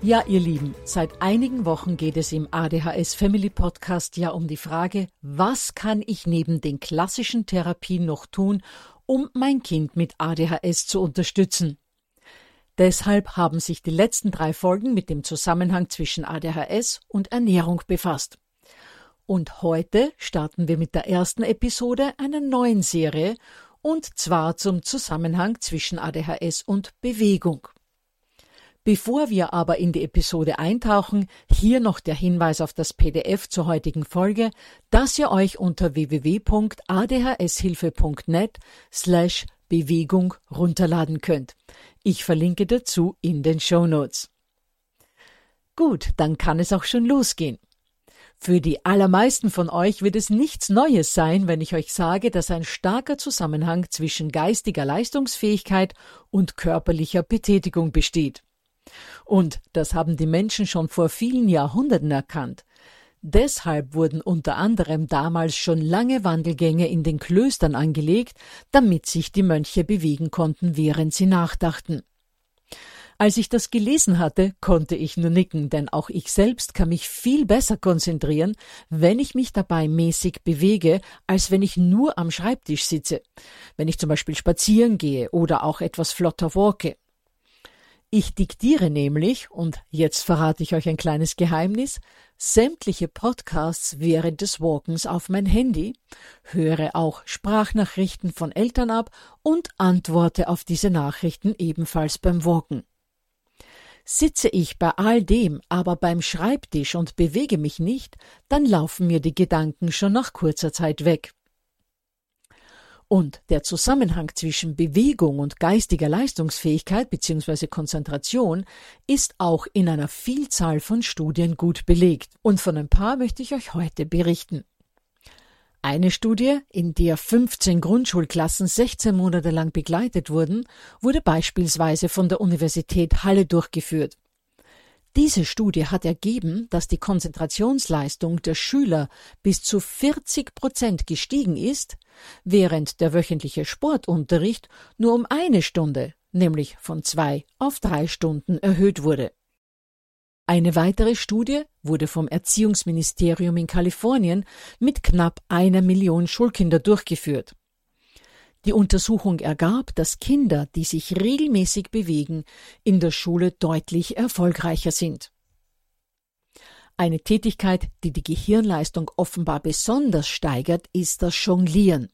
Ja, ihr Lieben, seit einigen Wochen geht es im ADHS Family Podcast ja um die Frage, was kann ich neben den klassischen Therapien noch tun, um mein Kind mit ADHS zu unterstützen. Deshalb haben sich die letzten drei Folgen mit dem Zusammenhang zwischen ADHS und Ernährung befasst. Und heute starten wir mit der ersten Episode einer neuen Serie, und zwar zum Zusammenhang zwischen ADHS und Bewegung. Bevor wir aber in die Episode eintauchen, hier noch der Hinweis auf das PDF zur heutigen Folge, das ihr euch unter www.adhshilfe.net slash Bewegung runterladen könnt. Ich verlinke dazu in den Show Notes. Gut, dann kann es auch schon losgehen. Für die allermeisten von euch wird es nichts Neues sein, wenn ich euch sage, dass ein starker Zusammenhang zwischen geistiger Leistungsfähigkeit und körperlicher Betätigung besteht. Und das haben die Menschen schon vor vielen Jahrhunderten erkannt. Deshalb wurden unter anderem damals schon lange Wandelgänge in den Klöstern angelegt, damit sich die Mönche bewegen konnten, während sie nachdachten. Als ich das gelesen hatte, konnte ich nur nicken, denn auch ich selbst kann mich viel besser konzentrieren, wenn ich mich dabei mäßig bewege, als wenn ich nur am Schreibtisch sitze, wenn ich zum Beispiel spazieren gehe oder auch etwas flotter walke. Ich diktiere nämlich, und jetzt verrate ich euch ein kleines Geheimnis, sämtliche Podcasts während des Walkens auf mein Handy, höre auch Sprachnachrichten von Eltern ab und antworte auf diese Nachrichten ebenfalls beim Walken. Sitze ich bei all dem aber beim Schreibtisch und bewege mich nicht, dann laufen mir die Gedanken schon nach kurzer Zeit weg. Und der Zusammenhang zwischen Bewegung und geistiger Leistungsfähigkeit bzw. Konzentration ist auch in einer Vielzahl von Studien gut belegt. Und von ein paar möchte ich euch heute berichten. Eine Studie, in der 15 Grundschulklassen 16 Monate lang begleitet wurden, wurde beispielsweise von der Universität Halle durchgeführt. Diese Studie hat ergeben, dass die Konzentrationsleistung der Schüler bis zu 40 Prozent gestiegen ist, während der wöchentliche Sportunterricht nur um eine Stunde, nämlich von zwei auf drei Stunden erhöht wurde. Eine weitere Studie wurde vom Erziehungsministerium in Kalifornien mit knapp einer Million Schulkinder durchgeführt. Die Untersuchung ergab, dass Kinder, die sich regelmäßig bewegen, in der Schule deutlich erfolgreicher sind. Eine Tätigkeit, die die Gehirnleistung offenbar besonders steigert, ist das Jonglieren.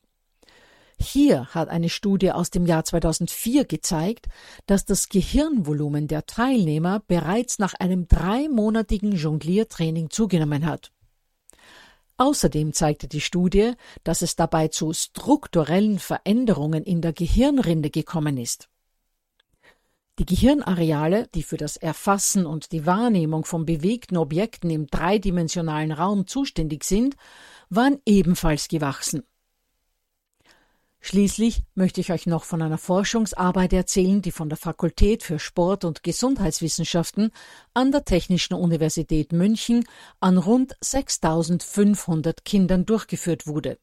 Hier hat eine Studie aus dem Jahr 2004 gezeigt, dass das Gehirnvolumen der Teilnehmer bereits nach einem dreimonatigen Jongliertraining zugenommen hat. Außerdem zeigte die Studie, dass es dabei zu strukturellen Veränderungen in der Gehirnrinde gekommen ist. Die Gehirnareale, die für das Erfassen und die Wahrnehmung von bewegten Objekten im dreidimensionalen Raum zuständig sind, waren ebenfalls gewachsen. Schließlich möchte ich euch noch von einer Forschungsarbeit erzählen, die von der Fakultät für Sport- und Gesundheitswissenschaften an der Technischen Universität München an rund 6500 Kindern durchgeführt wurde.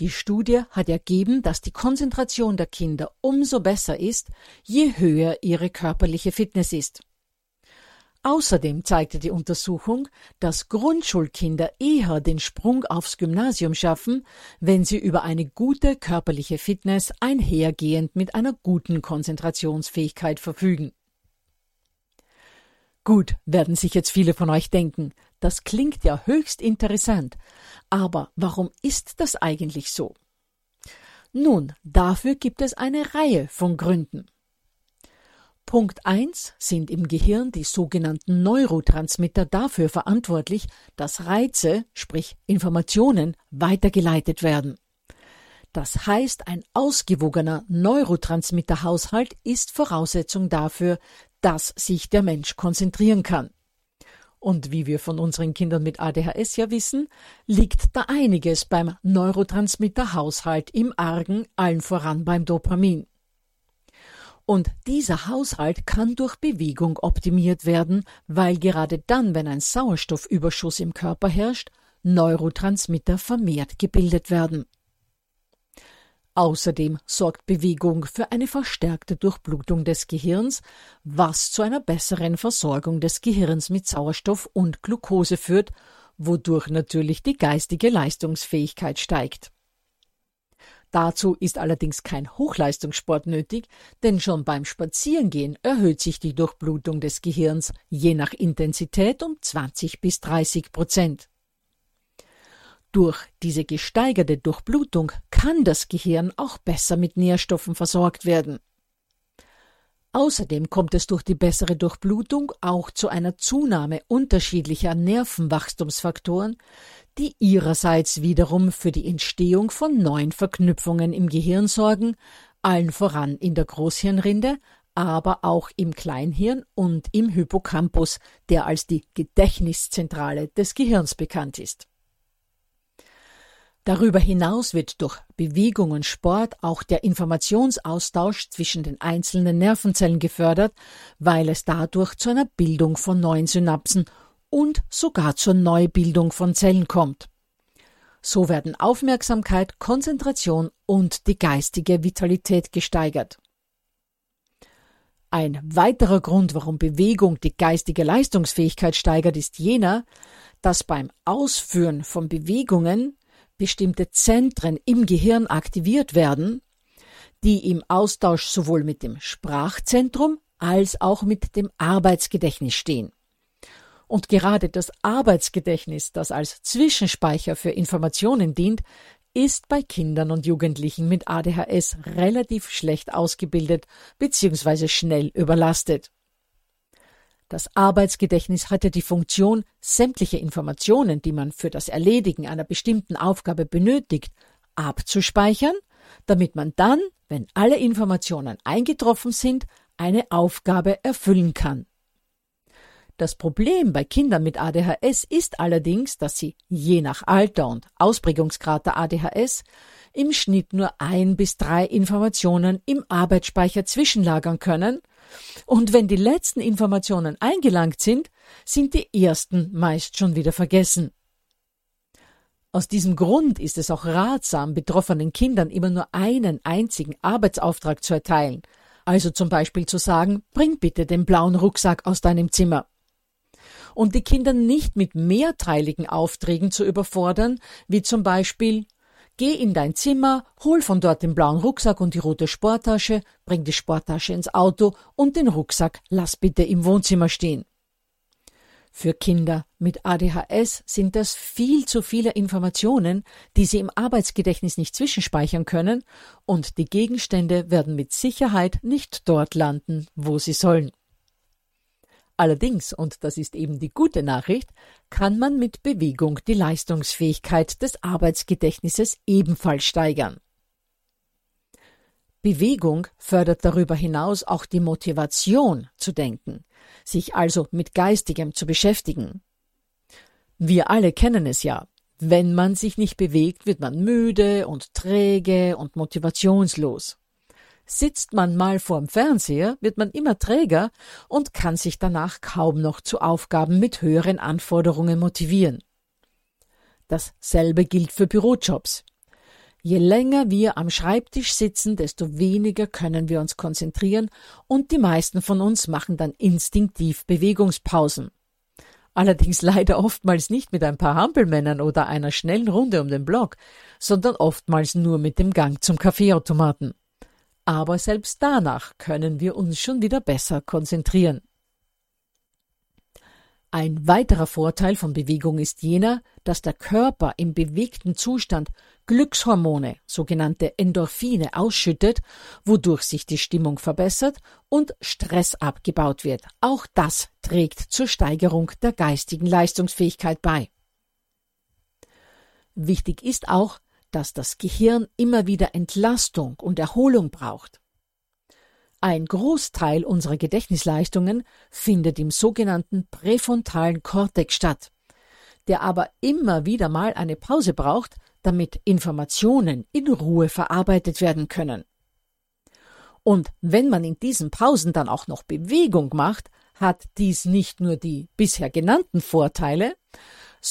Die Studie hat ergeben, dass die Konzentration der Kinder umso besser ist, je höher ihre körperliche Fitness ist. Außerdem zeigte die Untersuchung, dass Grundschulkinder eher den Sprung aufs Gymnasium schaffen, wenn sie über eine gute körperliche Fitness einhergehend mit einer guten Konzentrationsfähigkeit verfügen. Gut, werden sich jetzt viele von euch denken, das klingt ja höchst interessant, aber warum ist das eigentlich so? Nun, dafür gibt es eine Reihe von Gründen. Punkt 1 sind im Gehirn die sogenannten Neurotransmitter dafür verantwortlich, dass Reize, sprich Informationen, weitergeleitet werden. Das heißt, ein ausgewogener Neurotransmitterhaushalt ist Voraussetzung dafür, dass sich der Mensch konzentrieren kann. Und wie wir von unseren Kindern mit ADHS ja wissen, liegt da einiges beim Neurotransmitterhaushalt im Argen, allen voran beim Dopamin. Und dieser Haushalt kann durch Bewegung optimiert werden, weil gerade dann, wenn ein Sauerstoffüberschuss im Körper herrscht, Neurotransmitter vermehrt gebildet werden. Außerdem sorgt Bewegung für eine verstärkte Durchblutung des Gehirns, was zu einer besseren Versorgung des Gehirns mit Sauerstoff und Glucose führt, wodurch natürlich die geistige Leistungsfähigkeit steigt. Dazu ist allerdings kein Hochleistungssport nötig, denn schon beim Spazierengehen erhöht sich die Durchblutung des Gehirns je nach Intensität um 20 bis 30 Prozent. Durch diese gesteigerte Durchblutung kann das Gehirn auch besser mit Nährstoffen versorgt werden. Außerdem kommt es durch die bessere Durchblutung auch zu einer Zunahme unterschiedlicher Nervenwachstumsfaktoren, die ihrerseits wiederum für die Entstehung von neuen Verknüpfungen im Gehirn sorgen, allen voran in der Großhirnrinde, aber auch im Kleinhirn und im Hippocampus, der als die Gedächtniszentrale des Gehirns bekannt ist. Darüber hinaus wird durch Bewegung und Sport auch der Informationsaustausch zwischen den einzelnen Nervenzellen gefördert, weil es dadurch zu einer Bildung von neuen Synapsen und sogar zur Neubildung von Zellen kommt. So werden Aufmerksamkeit, Konzentration und die geistige Vitalität gesteigert. Ein weiterer Grund, warum Bewegung die geistige Leistungsfähigkeit steigert, ist jener, dass beim Ausführen von Bewegungen bestimmte Zentren im Gehirn aktiviert werden, die im Austausch sowohl mit dem Sprachzentrum als auch mit dem Arbeitsgedächtnis stehen. Und gerade das Arbeitsgedächtnis, das als Zwischenspeicher für Informationen dient, ist bei Kindern und Jugendlichen mit ADHS relativ schlecht ausgebildet bzw. schnell überlastet. Das Arbeitsgedächtnis hatte die Funktion, sämtliche Informationen, die man für das Erledigen einer bestimmten Aufgabe benötigt, abzuspeichern, damit man dann, wenn alle Informationen eingetroffen sind, eine Aufgabe erfüllen kann. Das Problem bei Kindern mit ADHS ist allerdings, dass sie je nach Alter und Ausprägungsgrad der ADHS im Schnitt nur ein bis drei Informationen im Arbeitsspeicher zwischenlagern können und wenn die letzten Informationen eingelangt sind, sind die ersten meist schon wieder vergessen. Aus diesem Grund ist es auch ratsam, betroffenen Kindern immer nur einen einzigen Arbeitsauftrag zu erteilen, also zum Beispiel zu sagen, bring bitte den blauen Rucksack aus deinem Zimmer. Und die Kinder nicht mit mehrteiligen Aufträgen zu überfordern, wie zum Beispiel Geh in dein Zimmer, hol von dort den blauen Rucksack und die rote Sporttasche, bring die Sporttasche ins Auto und den Rucksack lass bitte im Wohnzimmer stehen. Für Kinder mit ADHS sind das viel zu viele Informationen, die sie im Arbeitsgedächtnis nicht zwischenspeichern können, und die Gegenstände werden mit Sicherheit nicht dort landen, wo sie sollen. Allerdings, und das ist eben die gute Nachricht, kann man mit Bewegung die Leistungsfähigkeit des Arbeitsgedächtnisses ebenfalls steigern. Bewegung fördert darüber hinaus auch die Motivation zu denken, sich also mit Geistigem zu beschäftigen. Wir alle kennen es ja. Wenn man sich nicht bewegt, wird man müde und träge und motivationslos. Sitzt man mal vorm Fernseher, wird man immer träger und kann sich danach kaum noch zu Aufgaben mit höheren Anforderungen motivieren. Dasselbe gilt für Bürojobs. Je länger wir am Schreibtisch sitzen, desto weniger können wir uns konzentrieren und die meisten von uns machen dann instinktiv Bewegungspausen. Allerdings leider oftmals nicht mit ein paar Hampelmännern oder einer schnellen Runde um den Block, sondern oftmals nur mit dem Gang zum Kaffeeautomaten aber selbst danach können wir uns schon wieder besser konzentrieren. Ein weiterer Vorteil von Bewegung ist jener, dass der Körper im bewegten Zustand Glückshormone, sogenannte Endorphine, ausschüttet, wodurch sich die Stimmung verbessert und Stress abgebaut wird. Auch das trägt zur Steigerung der geistigen Leistungsfähigkeit bei. Wichtig ist auch, dass das Gehirn immer wieder Entlastung und Erholung braucht. Ein Großteil unserer Gedächtnisleistungen findet im sogenannten präfrontalen Kortex statt, der aber immer wieder mal eine Pause braucht, damit Informationen in Ruhe verarbeitet werden können. Und wenn man in diesen Pausen dann auch noch Bewegung macht, hat dies nicht nur die bisher genannten Vorteile,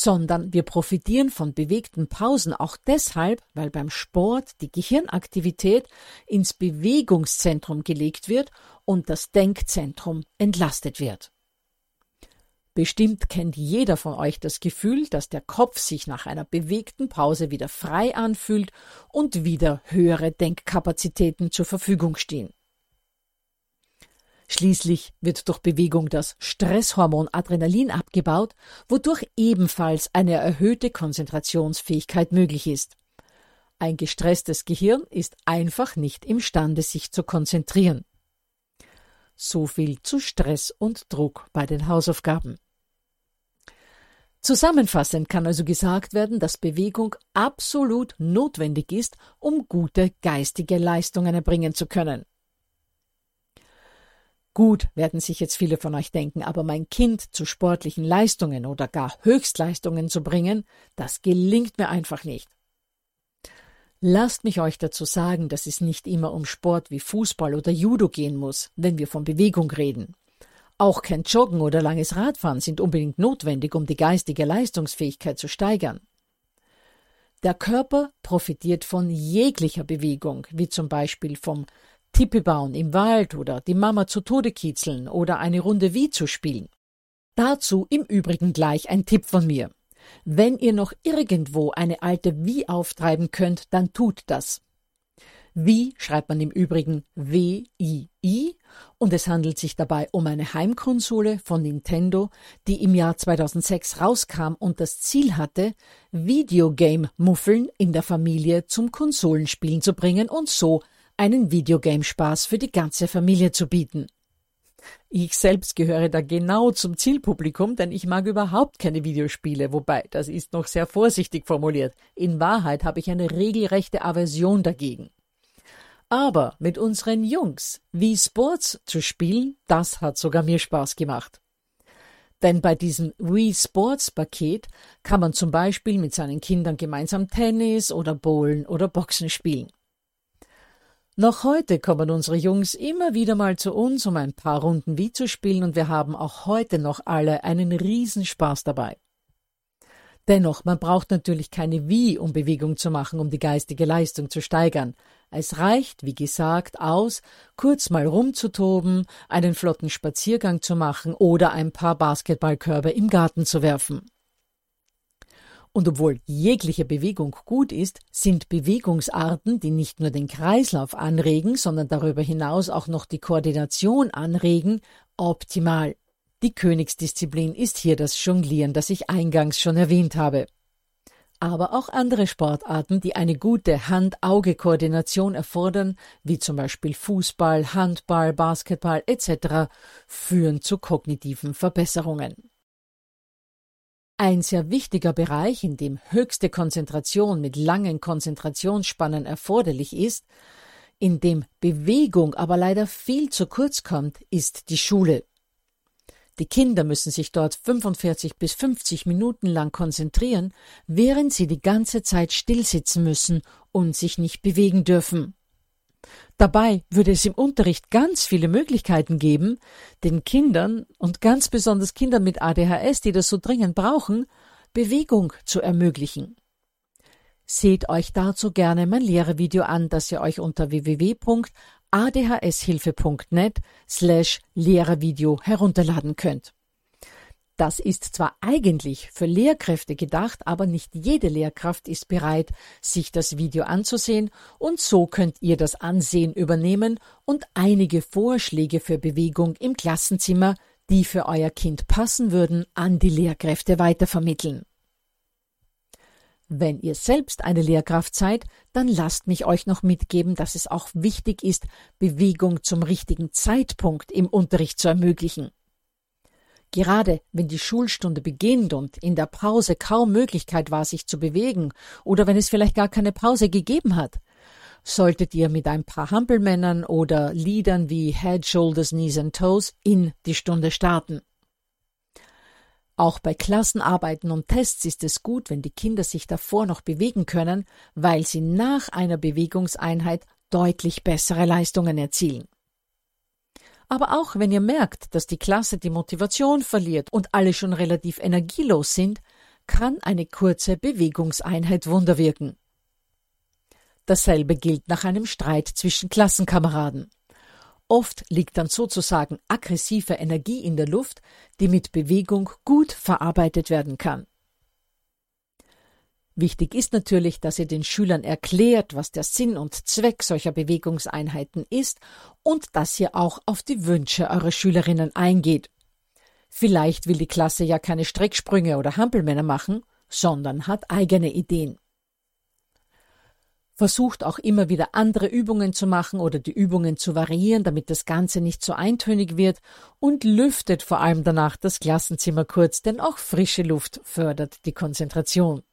sondern wir profitieren von bewegten Pausen auch deshalb, weil beim Sport die Gehirnaktivität ins Bewegungszentrum gelegt wird und das Denkzentrum entlastet wird. Bestimmt kennt jeder von euch das Gefühl, dass der Kopf sich nach einer bewegten Pause wieder frei anfühlt und wieder höhere Denkkapazitäten zur Verfügung stehen. Schließlich wird durch Bewegung das Stresshormon Adrenalin abgebaut, wodurch ebenfalls eine erhöhte Konzentrationsfähigkeit möglich ist. Ein gestresstes Gehirn ist einfach nicht imstande, sich zu konzentrieren. So viel zu Stress und Druck bei den Hausaufgaben. Zusammenfassend kann also gesagt werden, dass Bewegung absolut notwendig ist, um gute geistige Leistungen erbringen zu können. Gut, werden sich jetzt viele von euch denken, aber mein Kind zu sportlichen Leistungen oder gar Höchstleistungen zu bringen, das gelingt mir einfach nicht. Lasst mich euch dazu sagen, dass es nicht immer um Sport wie Fußball oder Judo gehen muss, wenn wir von Bewegung reden. Auch kein Joggen oder langes Radfahren sind unbedingt notwendig, um die geistige Leistungsfähigkeit zu steigern. Der Körper profitiert von jeglicher Bewegung, wie zum Beispiel vom Tippe bauen im Wald oder die Mama zu Tode kitzeln oder eine Runde Wie zu spielen. Dazu im Übrigen gleich ein Tipp von mir. Wenn ihr noch irgendwo eine alte Wie auftreiben könnt, dann tut das. Wie schreibt man im Übrigen W-I-I und es handelt sich dabei um eine Heimkonsole von Nintendo, die im Jahr 2006 rauskam und das Ziel hatte, Videogame-Muffeln in der Familie zum Konsolenspielen zu bringen und so einen Videogame-Spaß für die ganze Familie zu bieten. Ich selbst gehöre da genau zum Zielpublikum, denn ich mag überhaupt keine Videospiele, wobei das ist noch sehr vorsichtig formuliert. In Wahrheit habe ich eine regelrechte Aversion dagegen. Aber mit unseren Jungs wie Sports zu spielen, das hat sogar mir Spaß gemacht. Denn bei diesem Wii Sports Paket kann man zum Beispiel mit seinen Kindern gemeinsam Tennis oder Bowlen oder Boxen spielen. Noch heute kommen unsere Jungs immer wieder mal zu uns, um ein paar Runden Wie zu spielen, und wir haben auch heute noch alle einen Riesenspaß dabei. Dennoch, man braucht natürlich keine Wie, um Bewegung zu machen, um die geistige Leistung zu steigern. Es reicht, wie gesagt, aus, kurz mal rumzutoben, einen flotten Spaziergang zu machen oder ein paar Basketballkörbe im Garten zu werfen. Und obwohl jegliche Bewegung gut ist, sind Bewegungsarten, die nicht nur den Kreislauf anregen, sondern darüber hinaus auch noch die Koordination anregen, optimal. Die Königsdisziplin ist hier das Jonglieren, das ich eingangs schon erwähnt habe. aber auch andere Sportarten, die eine gute Hand-Auge-Koordination erfordern, wie zum Beispiel Fußball, Handball, Basketball etc., führen zu kognitiven Verbesserungen. Ein sehr wichtiger Bereich, in dem höchste Konzentration mit langen Konzentrationsspannen erforderlich ist, in dem Bewegung aber leider viel zu kurz kommt, ist die Schule. Die Kinder müssen sich dort 45 bis 50 Minuten lang konzentrieren, während sie die ganze Zeit stillsitzen müssen und sich nicht bewegen dürfen. Dabei würde es im Unterricht ganz viele Möglichkeiten geben, den Kindern und ganz besonders Kindern mit ADHS, die das so dringend brauchen, Bewegung zu ermöglichen. Seht euch dazu gerne mein Lehrervideo an, das ihr euch unter www.adhshilfe.net slash Lehrervideo herunterladen könnt. Das ist zwar eigentlich für Lehrkräfte gedacht, aber nicht jede Lehrkraft ist bereit, sich das Video anzusehen, und so könnt ihr das Ansehen übernehmen und einige Vorschläge für Bewegung im Klassenzimmer, die für euer Kind passen würden, an die Lehrkräfte weitervermitteln. Wenn ihr selbst eine Lehrkraft seid, dann lasst mich euch noch mitgeben, dass es auch wichtig ist, Bewegung zum richtigen Zeitpunkt im Unterricht zu ermöglichen. Gerade wenn die Schulstunde beginnt und in der Pause kaum Möglichkeit war, sich zu bewegen, oder wenn es vielleicht gar keine Pause gegeben hat, solltet ihr mit ein paar Hampelmännern oder Liedern wie Head, Shoulders, Knees and Toes in die Stunde starten. Auch bei Klassenarbeiten und Tests ist es gut, wenn die Kinder sich davor noch bewegen können, weil sie nach einer Bewegungseinheit deutlich bessere Leistungen erzielen. Aber auch wenn ihr merkt, dass die Klasse die Motivation verliert und alle schon relativ energielos sind, kann eine kurze Bewegungseinheit Wunder wirken. Dasselbe gilt nach einem Streit zwischen Klassenkameraden. Oft liegt dann sozusagen aggressive Energie in der Luft, die mit Bewegung gut verarbeitet werden kann. Wichtig ist natürlich, dass ihr den Schülern erklärt, was der Sinn und Zweck solcher Bewegungseinheiten ist und dass ihr auch auf die Wünsche eurer Schülerinnen eingeht. Vielleicht will die Klasse ja keine Strecksprünge oder Hampelmänner machen, sondern hat eigene Ideen. Versucht auch immer wieder andere Übungen zu machen oder die Übungen zu variieren, damit das Ganze nicht so eintönig wird und lüftet vor allem danach das Klassenzimmer kurz, denn auch frische Luft fördert die Konzentration.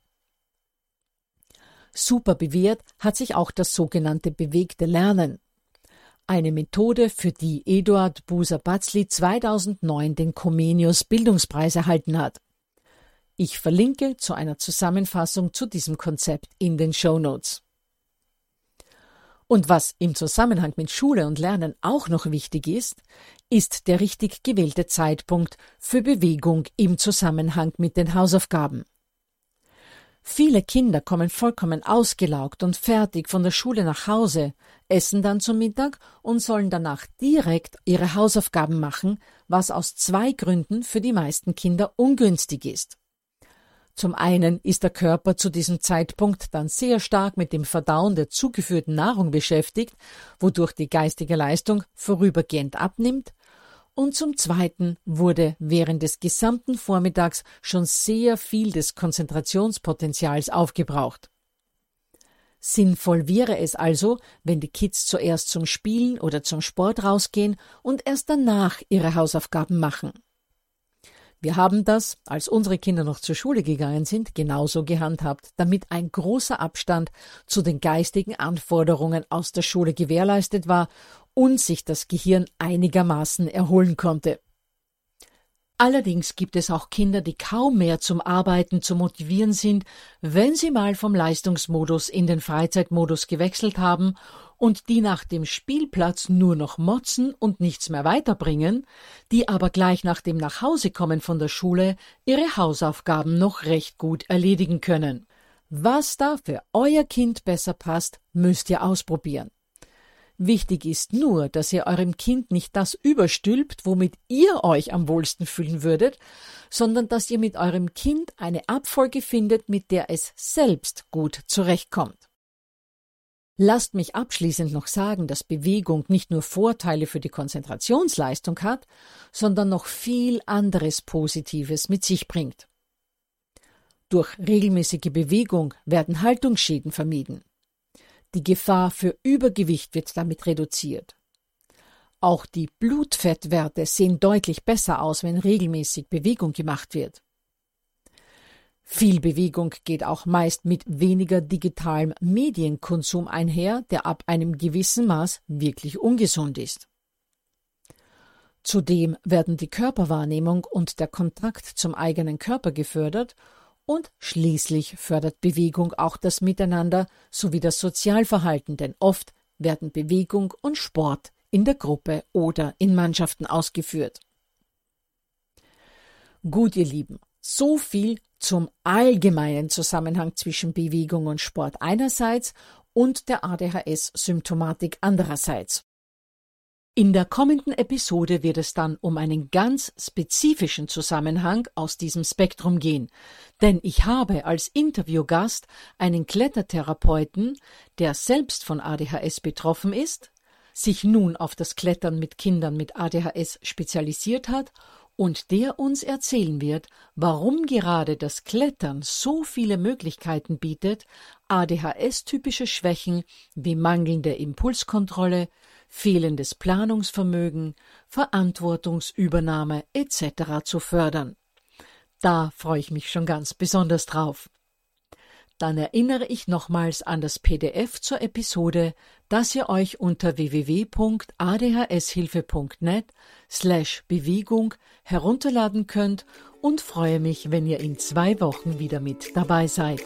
Super bewährt hat sich auch das sogenannte bewegte Lernen. Eine Methode, für die Eduard Buser-Batzli 2009 den Comenius Bildungspreis erhalten hat. Ich verlinke zu einer Zusammenfassung zu diesem Konzept in den Show Notes. Und was im Zusammenhang mit Schule und Lernen auch noch wichtig ist, ist der richtig gewählte Zeitpunkt für Bewegung im Zusammenhang mit den Hausaufgaben. Viele Kinder kommen vollkommen ausgelaugt und fertig von der Schule nach Hause, essen dann zum Mittag und sollen danach direkt ihre Hausaufgaben machen, was aus zwei Gründen für die meisten Kinder ungünstig ist. Zum einen ist der Körper zu diesem Zeitpunkt dann sehr stark mit dem Verdauen der zugeführten Nahrung beschäftigt, wodurch die geistige Leistung vorübergehend abnimmt, und zum Zweiten wurde während des gesamten Vormittags schon sehr viel des Konzentrationspotenzials aufgebraucht. Sinnvoll wäre es also, wenn die Kids zuerst zum Spielen oder zum Sport rausgehen und erst danach ihre Hausaufgaben machen. Wir haben das, als unsere Kinder noch zur Schule gegangen sind, genauso gehandhabt, damit ein großer Abstand zu den geistigen Anforderungen aus der Schule gewährleistet war und sich das Gehirn einigermaßen erholen konnte. Allerdings gibt es auch Kinder, die kaum mehr zum Arbeiten zu motivieren sind, wenn sie mal vom Leistungsmodus in den Freizeitmodus gewechselt haben und die nach dem Spielplatz nur noch motzen und nichts mehr weiterbringen, die aber gleich nach dem Nachhausekommen von der Schule ihre Hausaufgaben noch recht gut erledigen können. Was da für euer Kind besser passt, müsst ihr ausprobieren. Wichtig ist nur, dass ihr eurem Kind nicht das überstülpt, womit ihr euch am wohlsten fühlen würdet, sondern dass ihr mit eurem Kind eine Abfolge findet, mit der es selbst gut zurechtkommt. Lasst mich abschließend noch sagen, dass Bewegung nicht nur Vorteile für die Konzentrationsleistung hat, sondern noch viel anderes Positives mit sich bringt. Durch regelmäßige Bewegung werden Haltungsschäden vermieden. Die Gefahr für Übergewicht wird damit reduziert. Auch die Blutfettwerte sehen deutlich besser aus, wenn regelmäßig Bewegung gemacht wird. Viel Bewegung geht auch meist mit weniger digitalem Medienkonsum einher, der ab einem gewissen Maß wirklich ungesund ist. Zudem werden die Körperwahrnehmung und der Kontakt zum eigenen Körper gefördert und schließlich fördert Bewegung auch das Miteinander sowie das Sozialverhalten, denn oft werden Bewegung und Sport in der Gruppe oder in Mannschaften ausgeführt. Gut, ihr Lieben, so viel zum allgemeinen Zusammenhang zwischen Bewegung und Sport einerseits und der ADHS-Symptomatik andererseits. In der kommenden Episode wird es dann um einen ganz spezifischen Zusammenhang aus diesem Spektrum gehen, denn ich habe als Interviewgast einen Klettertherapeuten, der selbst von ADHS betroffen ist, sich nun auf das Klettern mit Kindern mit ADHS spezialisiert hat und der uns erzählen wird, warum gerade das Klettern so viele Möglichkeiten bietet, ADHS-typische Schwächen wie mangelnde Impulskontrolle, fehlendes Planungsvermögen, Verantwortungsübernahme etc. zu fördern. Da freue ich mich schon ganz besonders drauf. Dann erinnere ich nochmals an das PDF zur Episode, das ihr euch unter www.adhshilfe.net slash Bewegung herunterladen könnt und freue mich, wenn ihr in zwei Wochen wieder mit dabei seid.